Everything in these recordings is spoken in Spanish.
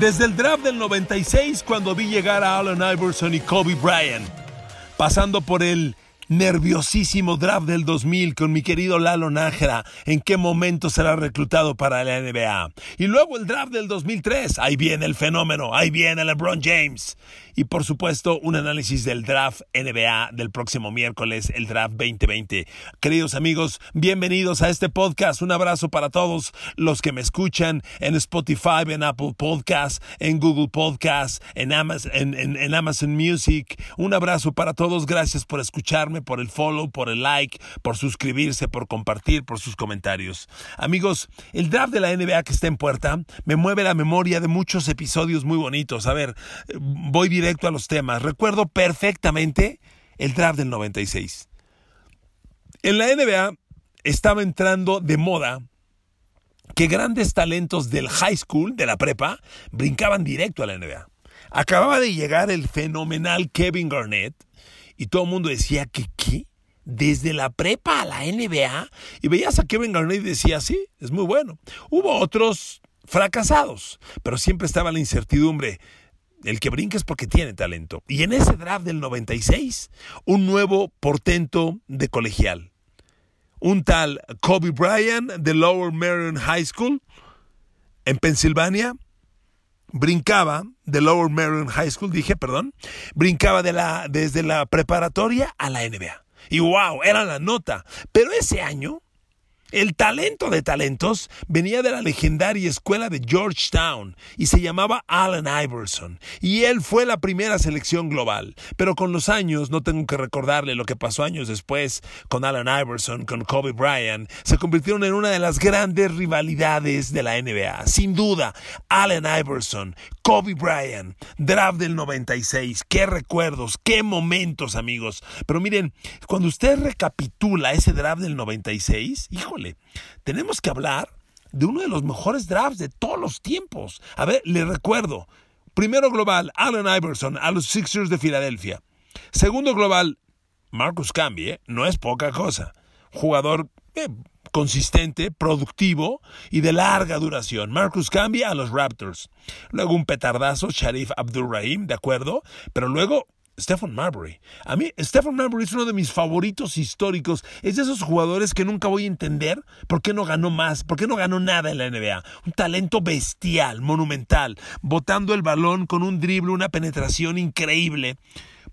Desde el draft del 96, cuando vi llegar a Allen Iverson y Kobe Bryant, pasando por el nerviosísimo draft del 2000 con mi querido Lalo Nájera, en qué momento será reclutado para la NBA. Y luego el draft del 2003, ahí viene el fenómeno, ahí viene LeBron James y por supuesto un análisis del draft NBA del próximo miércoles, el draft 2020. Queridos amigos, bienvenidos a este podcast. Un abrazo para todos los que me escuchan en Spotify, en Apple Podcasts, en Google Podcasts, en Amazon, en, Amazon Music. Un abrazo para todos. Gracias por escucharme, por el follow, por el like, por suscribirse, por compartir, por sus comentarios. Amigos, el draft de la NBA que está en puerta me mueve la memoria de muchos episodios muy bonitos. A ver, voy directo a los temas. Recuerdo perfectamente el draft del 96. En la NBA estaba entrando de moda que grandes talentos del high school, de la prepa, brincaban directo a la NBA. Acababa de llegar el fenomenal Kevin Garnett y todo el mundo decía que qué, desde la prepa a la NBA y veías a Kevin Garnett y decía, sí, es muy bueno. Hubo otros fracasados, pero siempre estaba la incertidumbre. El que brinca es porque tiene talento. Y en ese draft del 96, un nuevo portento de colegial. Un tal Kobe Bryant de Lower Merion High School en Pensilvania brincaba de Lower Merion High School, dije, perdón, brincaba de la, desde la preparatoria a la NBA. Y wow, era la nota. Pero ese año el talento de talentos venía de la legendaria escuela de Georgetown y se llamaba Allen Iverson. Y él fue la primera selección global. Pero con los años, no tengo que recordarle lo que pasó años después con Allen Iverson, con Kobe Bryant, se convirtieron en una de las grandes rivalidades de la NBA. Sin duda, Allen Iverson, Kobe Bryant, draft del 96. Qué recuerdos, qué momentos, amigos. Pero miren, cuando usted recapitula ese draft del 96, hijo tenemos que hablar de uno de los mejores drafts de todos los tiempos. A ver, le recuerdo. Primero global, Allen Iverson a los Sixers de Filadelfia. Segundo global, Marcus Camby, ¿eh? no es poca cosa. Jugador eh, consistente, productivo y de larga duración. Marcus Camby a los Raptors. Luego un petardazo, Sharif Abdurrahim, de acuerdo. Pero luego Stephen Marbury. A mí, Stephen Marbury es uno de mis favoritos históricos. Es de esos jugadores que nunca voy a entender por qué no ganó más, por qué no ganó nada en la NBA. Un talento bestial, monumental, botando el balón con un drible, una penetración increíble.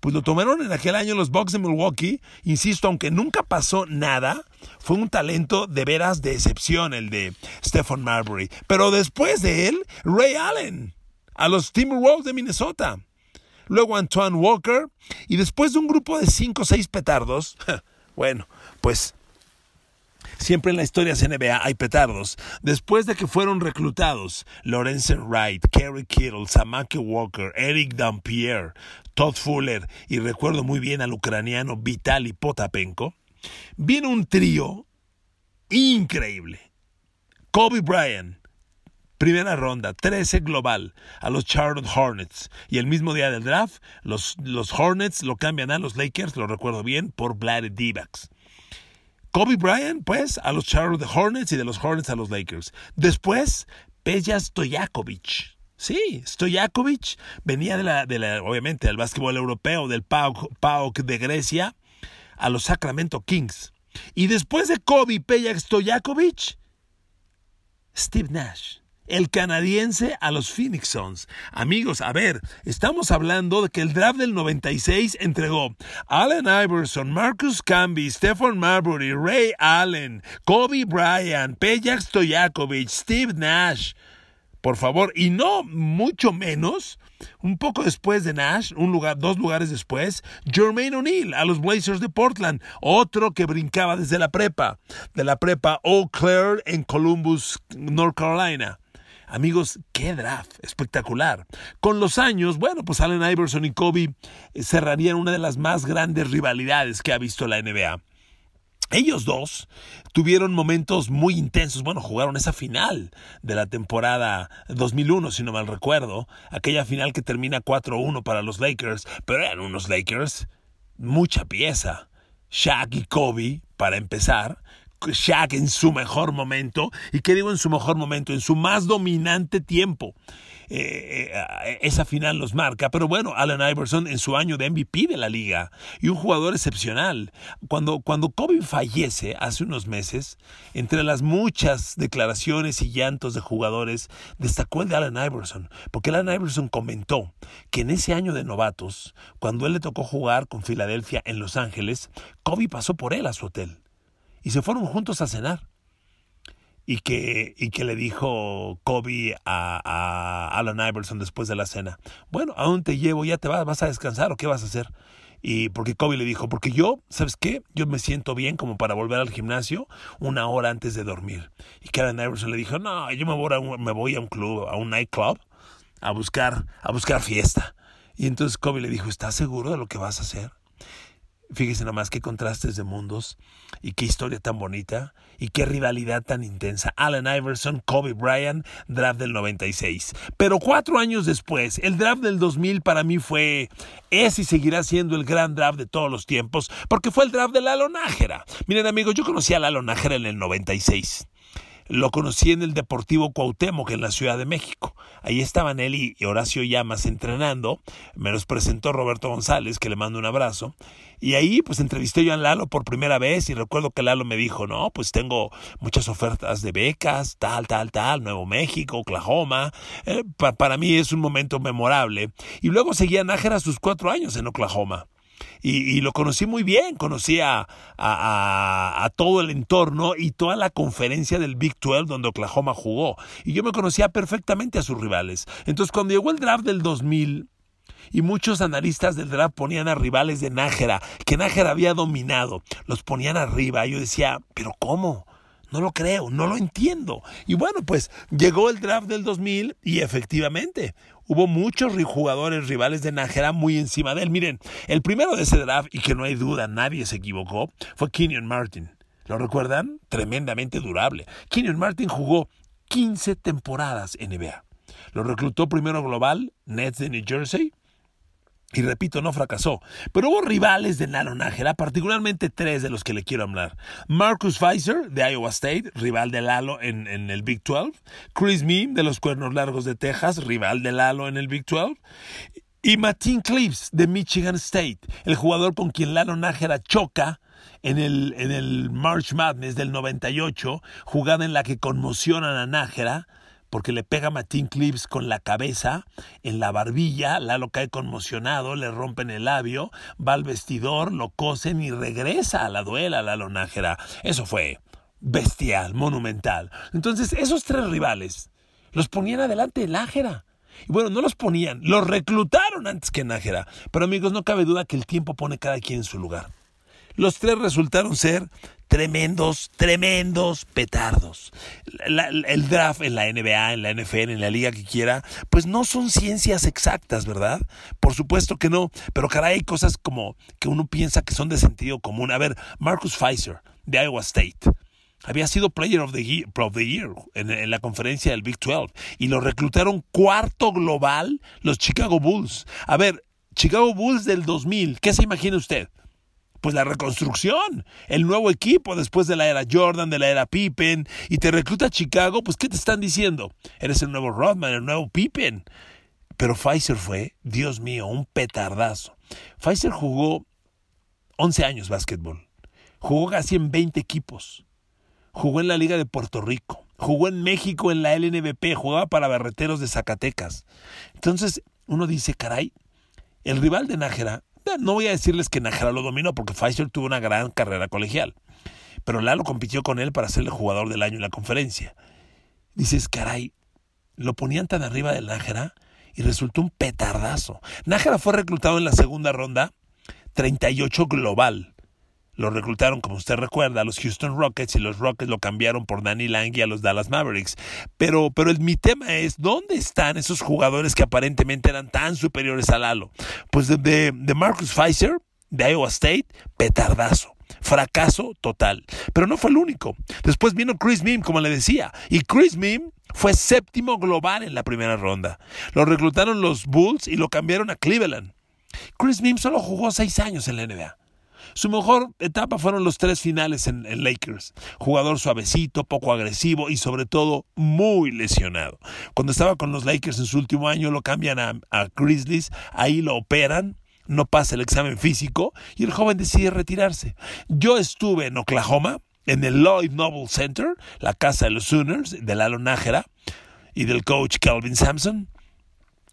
Pues lo tomaron en aquel año los Bucks de Milwaukee. Insisto, aunque nunca pasó nada, fue un talento de veras de excepción el de Stephen Marbury. Pero después de él, Ray Allen, a los Timberwolves de Minnesota luego Antoine Walker, y después de un grupo de cinco o seis petardos, bueno, pues Siempre en la historia NBA hay petardos. Después de que fueron reclutados Lorenzen Wright, Kerry Kittle, Samake Walker, Eric Dampier, Todd Fuller y recuerdo muy bien al ucraniano Vitaly Potapenko, vino un trío increíble. Kobe Bryant, Primera ronda, 13 global a los Charlotte Hornets. Y el mismo día del draft, los, los Hornets lo cambian a los Lakers, lo recuerdo bien, por Vlad Divac. Kobe Bryant, pues, a los Charlotte Hornets y de los Hornets a los Lakers. Después, Peja Stojakovic. Sí, Stojakovic venía de la, de la, obviamente, del básquetbol europeo, del PAOK, de Grecia, a los Sacramento Kings. Y después de Kobe, Peja Stojakovic, Steve Nash el canadiense a los Phoenix Suns. Amigos, a ver, estamos hablando de que el draft del 96 entregó Allen Iverson, Marcus Camby, Stephen Marbury, Ray Allen, Kobe Bryant, Peja Stojakovic, Steve Nash. Por favor, y no mucho menos, un poco después de Nash, un lugar, dos lugares después, Jermaine O'Neal a los Blazers de Portland, otro que brincaba desde la prepa, de la prepa Eau Claire en Columbus, North Carolina. Amigos, qué draft, espectacular. Con los años, bueno, pues Allen Iverson y Kobe eh, cerrarían una de las más grandes rivalidades que ha visto la NBA. Ellos dos tuvieron momentos muy intensos. Bueno, jugaron esa final de la temporada 2001, si no mal recuerdo. Aquella final que termina 4-1 para los Lakers. Pero eran unos Lakers, mucha pieza. Shaq y Kobe, para empezar, Shaq en su mejor momento. ¿Y qué digo en su mejor momento? En su más dominante tiempo. Eh, eh, esa final los marca. Pero bueno, Allen Iverson en su año de MVP de la liga y un jugador excepcional. Cuando, cuando Kobe fallece hace unos meses, entre las muchas declaraciones y llantos de jugadores, destacó el de Allen Iverson, porque Allen Iverson comentó que en ese año de novatos, cuando él le tocó jugar con Filadelfia en Los Ángeles, Kobe pasó por él a su hotel y se fueron juntos a cenar y que, y que le dijo Kobe a, a, Alan Iverson después de la cena, bueno, ¿a dónde te llevo? ¿Ya te vas? ¿Vas a descansar o qué vas a hacer? Y porque Kobe le dijo, porque yo, ¿sabes qué? Yo me siento bien como para volver al gimnasio una hora antes de dormir. Y que Alan Iverson le dijo, no, yo me voy a un, me a un club, a un nightclub, a buscar, a buscar fiesta. Y entonces Kobe le dijo, ¿estás seguro de lo que vas a hacer? Fíjese nomás qué contrastes de mundos y qué historia tan bonita y qué rivalidad tan intensa. Allen Iverson, Kobe Bryant, draft del 96. Pero cuatro años después, el draft del 2000 para mí fue, es y seguirá siendo el gran draft de todos los tiempos, porque fue el draft de Lalo Nájera. Miren amigos, yo conocí a Lalo Nájera en el 96. Lo conocí en el Deportivo Cuauhtémoc en la Ciudad de México. Ahí estaban él y Horacio Llamas entrenando. Me los presentó Roberto González, que le mando un abrazo. Y ahí pues entrevisté yo a Lalo por primera vez y recuerdo que Lalo me dijo, no, pues tengo muchas ofertas de becas, tal, tal, tal, Nuevo México, Oklahoma. Eh, para mí es un momento memorable. Y luego seguía Nájera sus cuatro años en Oklahoma y, lo conocí muy bien, conocí a, a, todo el entorno y toda la conferencia del Big 12 donde Oklahoma jugó. Y yo me conocía perfectamente a sus rivales. Entonces cuando llegó el draft del 2000, y muchos analistas del draft ponían a rivales de Nájera, que Nájera había dominado, los ponían arriba. Yo decía, pero ¿cómo? No lo creo, no lo entiendo. Y bueno, pues llegó el draft del 2000 y efectivamente hubo muchos jugadores rivales de Nájera muy encima de él. Miren, el primero de ese draft, y que no hay duda, nadie se equivocó, fue Kenyon Martin. ¿Lo recuerdan? Tremendamente durable. Kenyon Martin jugó 15 temporadas en NBA. Lo reclutó primero global, Nets de New Jersey, y repito, no fracasó. Pero hubo rivales de Nano Nájera, particularmente tres de los que le quiero hablar. Marcus Pfizer, de Iowa State, rival de Lalo en, en el Big 12. Chris Meem, de los Cuernos Largos de Texas, rival de Lalo en el Big 12. Y Martin Clips, de Michigan State, el jugador con quien Lalo Nájera choca en el, en el March Madness del 98, jugada en la que conmocionan a Nájera porque le pega a Martín Clips con la cabeza en la barbilla, Lalo cae conmocionado, le rompen el labio, va al vestidor, lo cosen y regresa a la duela, Lalo Nájera. Eso fue bestial, monumental. Entonces, esos tres rivales los ponían adelante de Nájera. Y bueno, no los ponían, los reclutaron antes que Nájera. Pero amigos, no cabe duda que el tiempo pone cada quien en su lugar. Los tres resultaron ser tremendos, tremendos petardos. el draft en la NBA, en la NFL, en la liga que quiera, pues no son ciencias exactas, ¿verdad? Por supuesto que no, pero caray, hay cosas como que uno piensa que son de sentido común. A ver, Marcus Pfizer, de Iowa State. Había sido Player of the Year, en, en, la conferencia del Big 12 y lo reclutaron cuarto global los Chicago Bulls. A ver, Chicago Bulls del 2000, ¿qué se imagina usted? Pues la reconstrucción, el nuevo equipo después de la era Jordan, de la era Pippen, y te recluta Chicago, pues ¿qué te están diciendo? Eres el nuevo Rodman, el nuevo Pippen. Pero Pfizer fue, Dios mío, un petardazo. Pfizer jugó 11 años básquetbol. Jugó casi en 20 equipos. Jugó en la Liga de Puerto Rico. Jugó en México en la LNBP. Jugaba para Berreteros de Zacatecas. Entonces uno dice, caray, el rival de Nájera no voy a decirles que Nájera lo dominó porque Pfizer tuvo una gran carrera colegial, pero Lalo compitió con él para ser el jugador del año en la conferencia. Dices, caray, lo ponían tan arriba del Nájera y resultó un petardazo. Nájera fue reclutado en la segunda ronda, 38 global. Lo reclutaron, como usted recuerda, a los Houston Rockets y los Rockets lo cambiaron por Danny Lang y a los Dallas Mavericks. Pero, pero mi tema es, ¿dónde están esos jugadores que aparentemente eran tan superiores a Lalo? Pues de, de, Marcus Pfizer, de Iowa State, petardazo. Fracaso total. Pero no fue el único. Después vino Chris Mim, como le decía. Y Chris Mim fue séptimo global en la primera ronda. Lo reclutaron los Bulls y lo cambiaron a Cleveland. Chris Mim solo jugó seis años en la NBA. Su mejor etapa fueron los tres finales en, Lakers. Jugador suavecito, poco agresivo y sobre todo muy lesionado. Cuando estaba con los Lakers en su último año lo cambian a, Grizzlies, ahí lo operan no pasa el examen físico y el joven decide retirarse. Yo estuve en Oklahoma, en el Lloyd Noble Center, la casa de los Sooners, de Lalo Nájera y del coach Calvin Sampson,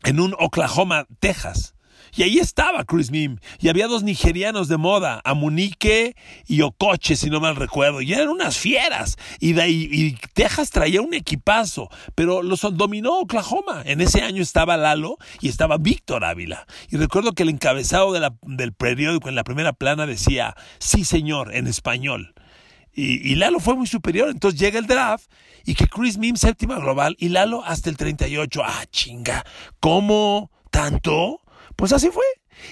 en un Oklahoma, Texas. Y ahí estaba Chris Mim. Y había dos nigerianos de moda, Amunique y Ocoche, si no mal recuerdo. Y eran unas fieras. Y, de ahí, y Texas traía un equipazo. Pero los dominó Oklahoma. En ese año estaba Lalo y estaba Víctor Ávila. Y recuerdo que el encabezado del periódico en la primera plana decía, sí señor, en español. Y, y, Lalo fue muy superior. Entonces llega el draft y que Chris Mim séptima global y Lalo hasta el 38. Ah, chinga. ¿Cómo? ¿Tanto? Pues así fue.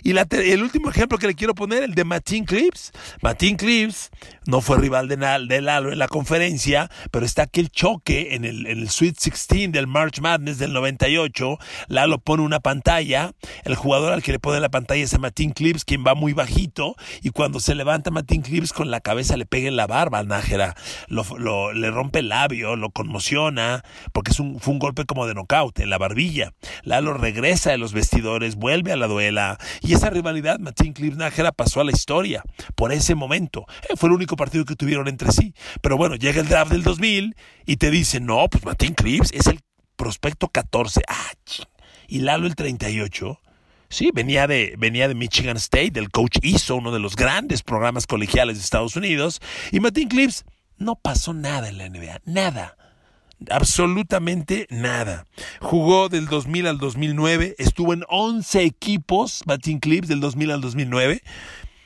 Y el último ejemplo que le quiero poner, el de Martin Clips. Martin Clips no fue rival de, Lalo en la conferencia, pero está aquel choque en el, Sweet 16 del March Madness del 98. Lalo pone una pantalla, el jugador al que le pone la pantalla es a Martin Clips, quien va muy bajito, y cuando se levanta Martin Clips con la cabeza le pega en la barba Nájera, lo, le rompe el labio, lo conmociona, porque es un, fue un golpe como de knockout en la barbilla. Lalo regresa de los vestidores, vuelve a la duela y esa rivalidad, Martin Clips Nájera, pasó a la historia por ese momento. Eh, fue el partido que tuvieron entre sí. Pero bueno, llega el draft del 2000 y te dicen, no, pues Martin Clips es el prospecto 14. Ah, y Lalo el 38. Sí, venía de, venía de Michigan State, del coach hizo uno de los grandes programas colegiales de Estados Unidos. Y Martin Clips no pasó nada en la NBA, nada absolutamente nada. Jugó del 2000 al 2009, estuvo en 11 equipos, Martin Clips, del 2000 al 2009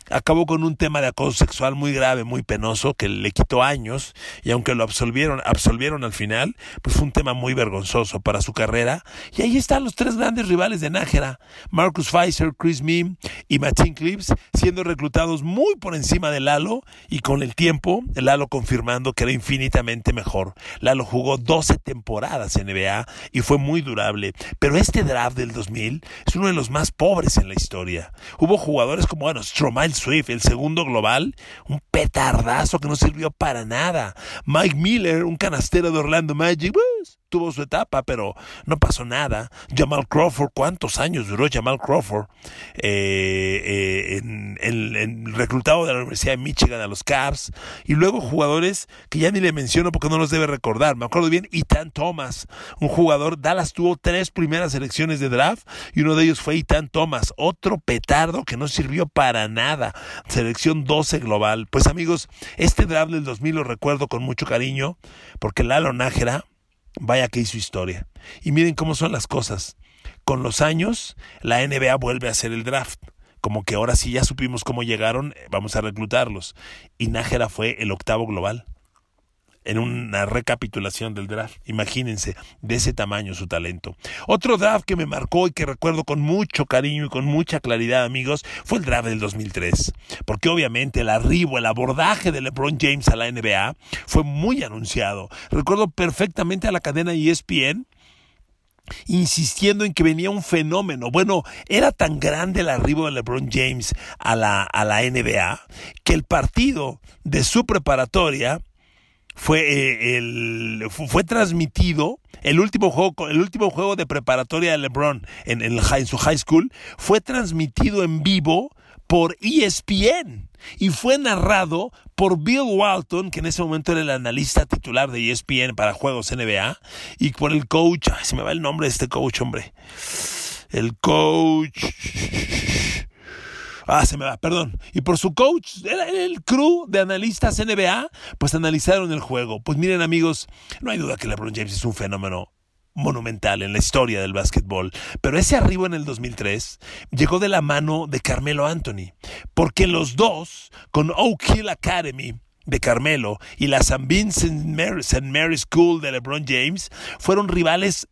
acabó con un tema de acoso sexual muy grave, muy penoso, que le quitó años y aunque lo absolvieron, absolvieron al final, pues fue un tema muy vergonzoso para su carrera. Y ahí están los tres grandes rivales de Nájera, Marcus Pfizer, Chris Mim y Martin Clips, siendo reclutados muy por encima de Lalo y con el tiempo, Lalo confirmando que era infinitamente mejor. Lalo jugó 12 temporadas en NBA y fue muy durable, pero este draft del 2000 es uno de los más pobres en la historia. Hubo jugadores como, bueno, Stromae Swift, el segundo global, un petardazo que no sirvió para nada. Mike Miller, un canastero de Orlando Magic, pues, tuvo su etapa, pero no pasó nada. Jamal Crawford, ¿cuántos años duró Jamal Crawford? Eh, eh, en, el reclutado de la Universidad de Michigan a los Cavs. Y luego jugadores que ya ni le menciono porque no los debe recordar. Me acuerdo bien, Ethan Thomas, un jugador. Dallas tuvo tres primeras elecciones de draft y uno de ellos fue Ethan Thomas, otro petardo que no sirvió para nada. Selección 12 global. Pues amigos, este draft del 2000 lo recuerdo con mucho cariño porque Lalo Nájera Vaya que hizo historia. Y miren cómo son las cosas. Con los años, la NBA vuelve a hacer el draft. Como que ahora sí ya supimos cómo llegaron, vamos a reclutarlos. Y Nájera fue el octavo global en una recapitulación del draft. Imagínense, de ese tamaño su talento. Otro draft que me marcó y que recuerdo con mucho cariño y con mucha claridad, amigos, fue el draft del 2003. Porque obviamente el arribo, el abordaje de LeBron James a la NBA fue muy anunciado. Recuerdo perfectamente a la cadena ESPN insistiendo en que venía un fenómeno. Bueno, era tan grande el arribo de LeBron James a la, a la NBA que el partido de su preparatoria fue, eh, el, fue transmitido el último juego el último juego de preparatoria de LeBron en, en, su high school fue transmitido en vivo por ESPN y fue narrado por Bill Walton, que en ese momento era el analista titular de ESPN para juegos NBA, y por el coach, ay, se me va el nombre de este coach, hombre. El coach Ah, se me va, perdón. Y por su coach, el, crew de analistas NBA, pues analizaron el juego. Pues miren amigos, no hay duda que LeBron James es un fenómeno monumental en la historia del básquetbol. Pero ese arribo en el 2003 llegó de la mano de Carmelo Anthony, porque los dos, con Oak Hill Academy, de Carmelo y la St. Vincent Mary, St. Mary School de LeBron James fueron rivales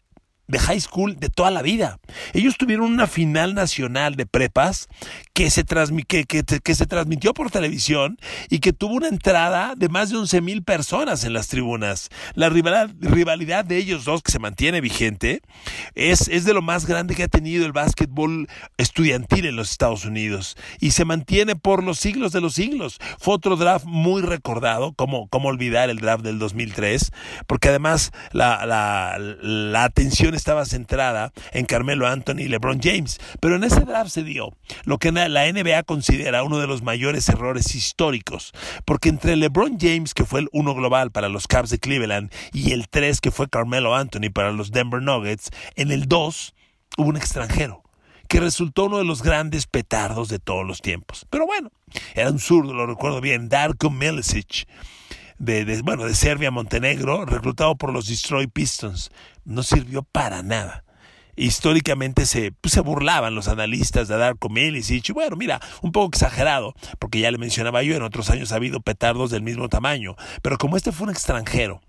de high school de toda la vida. Ellos tuvieron una final nacional de prepas que se, que, que, se transmitió por televisión y que tuvo una entrada de más de 11 mil personas en las tribunas. La rivalidad, de ellos dos, que se mantiene vigente, es, es de lo más grande que ha tenido el básquetbol estudiantil en los Estados Unidos y se mantiene por los siglos de los siglos. Fue otro draft muy recordado, como, como olvidar el draft del 2003, porque además la, la, la atención estaba centrada en Carmelo Anthony y LeBron James. Pero en ese draft se dio lo que la NBA considera uno de los mayores errores históricos, porque entre LeBron James, que fue el uno global para los Cavs de Cleveland, y el 3, que fue Carmelo Anthony para los Denver Nuggets, en el 2 hubo un extranjero que resultó uno de los grandes petardos de todos los tiempos. Pero bueno, era un zurdo, lo recuerdo bien, Darko Milicic de, bueno, de Serbia Montenegro, reclutado por los Destroy Pistons. No sirvió para nada. Históricamente se, pues, se burlaban los analistas de Darko Milicic. Bueno, mira, un poco exagerado, porque ya le mencionaba yo, en otros años ha habido petardos del mismo tamaño. Pero como este fue un extranjero,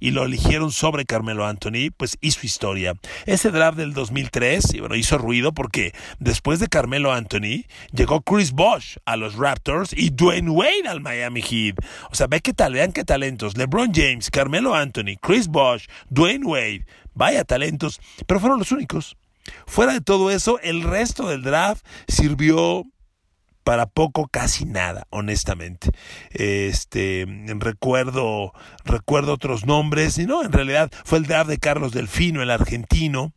y lo eligieron sobre Carmelo Anthony, pues hizo historia. Ese draft del 2003, y bueno, hizo ruido porque después de Carmelo Anthony llegó Chris Bosh a los Raptors y Dwayne Wade al Miami Heat. O sea, ve qué tal, vean qué talentos. LeBron James, Carmelo Anthony, Chris Bosh, Dwayne Wade, vaya talentos, pero fueron los únicos. Fuera de todo eso, el resto del draft sirvió para poco casi nada, honestamente. Este recuerdo recuerdo otros nombres y no, en realidad fue el draft de Carlos Delfino, el argentino.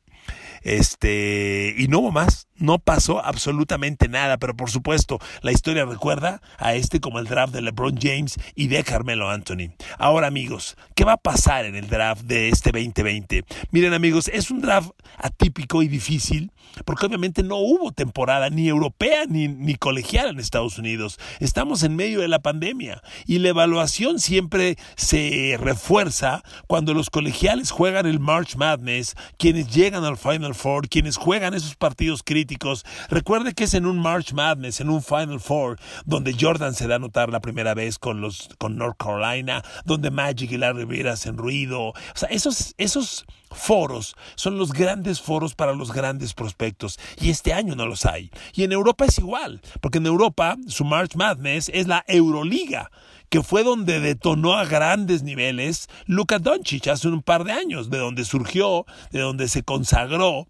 Este, y no hubo más, no pasó absolutamente nada, pero por supuesto, la historia recuerda a este como el draft de LeBron James y de Carmelo Anthony. Ahora, amigos, ¿qué va a pasar en el draft de este 2020? Miren, amigos, es un draft atípico y difícil porque obviamente no hubo temporada ni europea ni, ni colegial en Estados Unidos. Estamos en medio de la pandemia y la evaluación siempre se refuerza cuando los colegiales juegan el March Madness, quienes llegan al Final Four, quienes juegan esos partidos críticos. Recuerde que es en un March Madness, en un Final Four, donde Jordan se da a notar la primera vez con los con North Carolina, donde Magic y Larry Bird hacen ruido. O sea, esos, esos foros son los grandes foros para los grandes prospectos y este año no los hay. Y en Europa es igual, porque en Europa su March Madness es la Euroliga que fue donde detonó a grandes niveles Luka Doncic hace un par de años, de donde surgió, de donde se consagró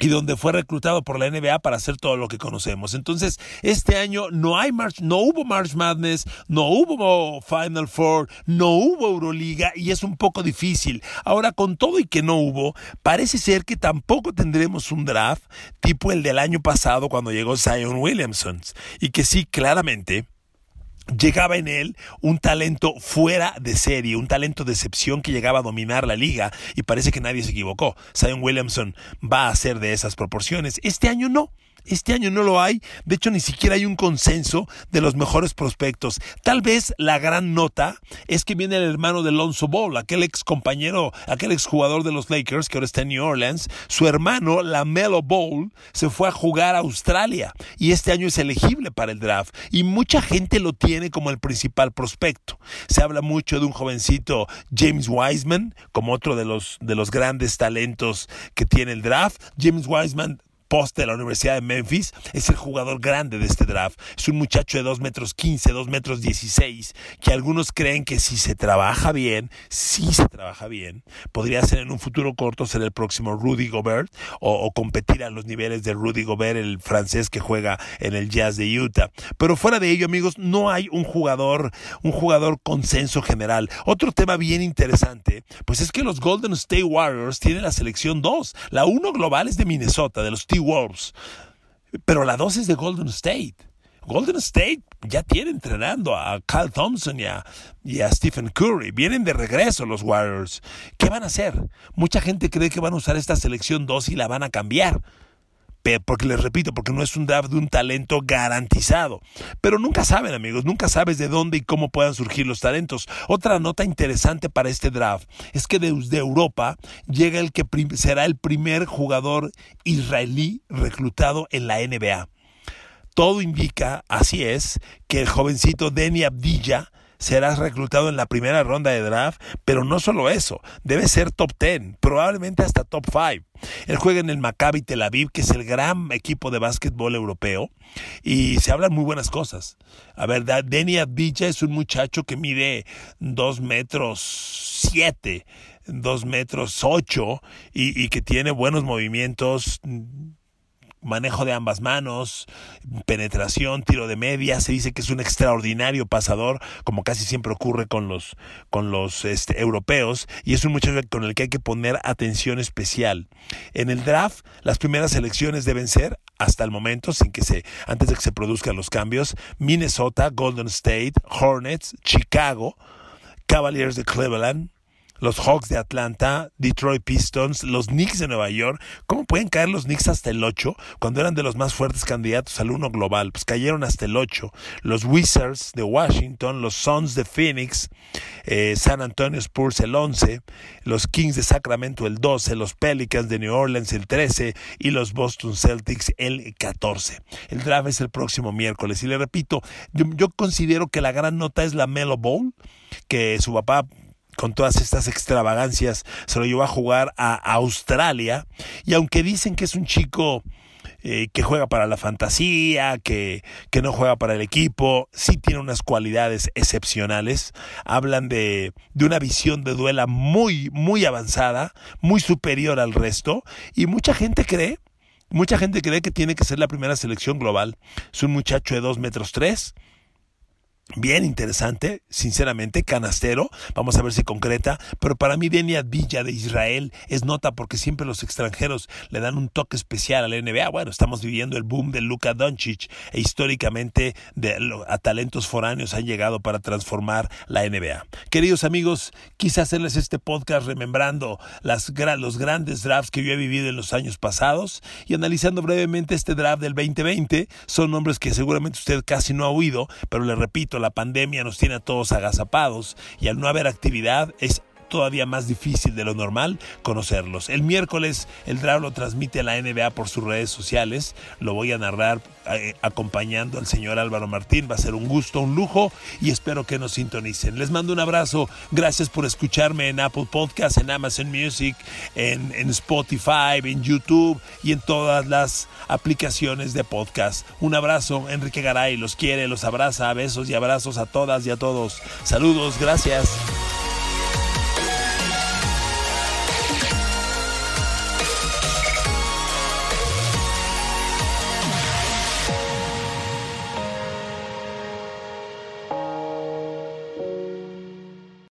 y donde fue reclutado por la NBA para hacer todo lo que conocemos. Entonces, este año no hay March, no hubo March Madness, no hubo Final Four, no hubo Euroliga y es un poco difícil. Ahora, con todo y que no hubo, parece ser que tampoco tendremos un draft tipo el del año pasado cuando llegó Zion Williamson y que sí, claramente llegaba en él un talento fuera de serie, un talento de excepción que llegaba a dominar la liga y parece que nadie se equivocó. Zion Williamson va a ser de esas proporciones. Este año no. Este año no lo hay, de hecho ni siquiera hay un consenso de los mejores prospectos. Tal vez la gran nota es que viene el hermano de Lonzo Ball, aquel ex compañero, aquel ex jugador de los Lakers que ahora está en New Orleans. Su hermano, la Melo Ball, se fue a jugar a Australia y este año es elegible para el draft y mucha gente lo tiene como el principal prospecto. Se habla mucho de un jovencito James Wiseman como otro de los de los grandes talentos que tiene el draft. James Wiseman post de la Universidad de Memphis, es el jugador grande de este draft. Es un muchacho de 2 metros 15, 2 metros 16, que algunos creen que si se trabaja bien, si se trabaja bien, podría ser en un futuro corto ser el próximo Rudy Gobert o, competir a los niveles de Rudy Gobert, el francés que juega en el Jazz de Utah. Pero fuera de ello, amigos, no hay un jugador, un jugador consenso general. Otro tema bien interesante, pues es que los Golden State Warriors tienen la selección 2. La 1 global es de Minnesota, de los Wolves. Pero la dos es de Golden State. Golden State ya tiene entrenando a Kyle Thompson y a, y a, Stephen Curry. Vienen de regreso los Warriors. ¿Qué van a hacer? Mucha gente cree que van a usar esta selección 2 y la van a cambiar porque les repito, porque no es un draft de un talento garantizado. Pero nunca saben, amigos, nunca sabes de dónde y cómo puedan surgir los talentos. Otra nota interesante para este draft es que desde Europa llega el que será el primer jugador israelí reclutado en la NBA. Todo indica, así es, que el jovencito Denny Abdilla serás reclutado en la primera ronda de draft, pero no solo eso, debe ser top 10, probablemente hasta top 5. Él juega en el Maccabi Tel Aviv, que es el gran equipo de básquetbol europeo, y se hablan muy buenas cosas. A ver, Denny Advija es un muchacho que mide 2 metros 7, 2 metros 8 y, y que tiene buenos movimientos manejo de ambas manos, penetración, tiro de media, se dice que es un extraordinario pasador, como casi siempre ocurre con los, con los este, europeos, y es un muchacho con el que hay que poner atención especial. En el draft, las primeras elecciones deben ser, hasta el momento, sin que se, antes de que se produzcan los cambios, Minnesota, Golden State, Hornets, Chicago, Cavaliers de Cleveland, los Hawks de Atlanta, Detroit Pistons, los Knicks de Nueva York. ¿Cómo pueden caer los Knicks hasta el 8 cuando eran de los más fuertes candidatos al 1 global? Pues cayeron hasta el 8. Los Wizards de Washington, los Suns de Phoenix, eh, San Antonio Spurs el 11, los Kings de Sacramento el 12, los Pelicans de New Orleans el 13 y los Boston Celtics el 14. El draft es el próximo miércoles y le repito, yo, yo considero que la gran nota es la Melo Bowl, que su papá con todas estas extravagancias, se lo llevó a jugar a Australia. Y aunque dicen que es un chico eh, que juega para la fantasía, que, que, no juega para el equipo, sí tiene unas cualidades excepcionales. Hablan de, de una visión de duela muy, muy avanzada, muy superior al resto. Y mucha gente cree, mucha gente cree que tiene que ser la primera selección global. Es un muchacho de 2 metros 3 Bien interesante, sinceramente, canastero, vamos a ver si concreta, pero para mí Denia Villa de Israel es nota porque siempre los extranjeros le dan un toque especial a la NBA. Bueno, estamos viviendo el boom de Luka Doncic e históricamente a talentos foráneos han llegado para transformar la NBA. Queridos amigos, quise hacerles este podcast remembrando los grandes drafts que yo he vivido en los años pasados y analizando brevemente este draft del 2020. Son nombres que seguramente usted casi no ha oído, pero le repito, la pandemia nos tiene a todos agazapados y al no haber actividad es todavía más difícil de lo normal conocerlos. El miércoles el draft lo transmite a la NBA por sus redes sociales. Lo voy a narrar eh, acompañando al señor Álvaro Martín. Va a ser un gusto, un lujo y espero que nos sintonicen. Les mando un abrazo. Gracias por escucharme en Apple Podcasts, en Amazon Music, en, en Spotify, en YouTube y en todas las aplicaciones de podcast. Un abrazo. Enrique Garay los quiere, los abraza. Besos y abrazos a todas y a todos. Saludos. Gracias.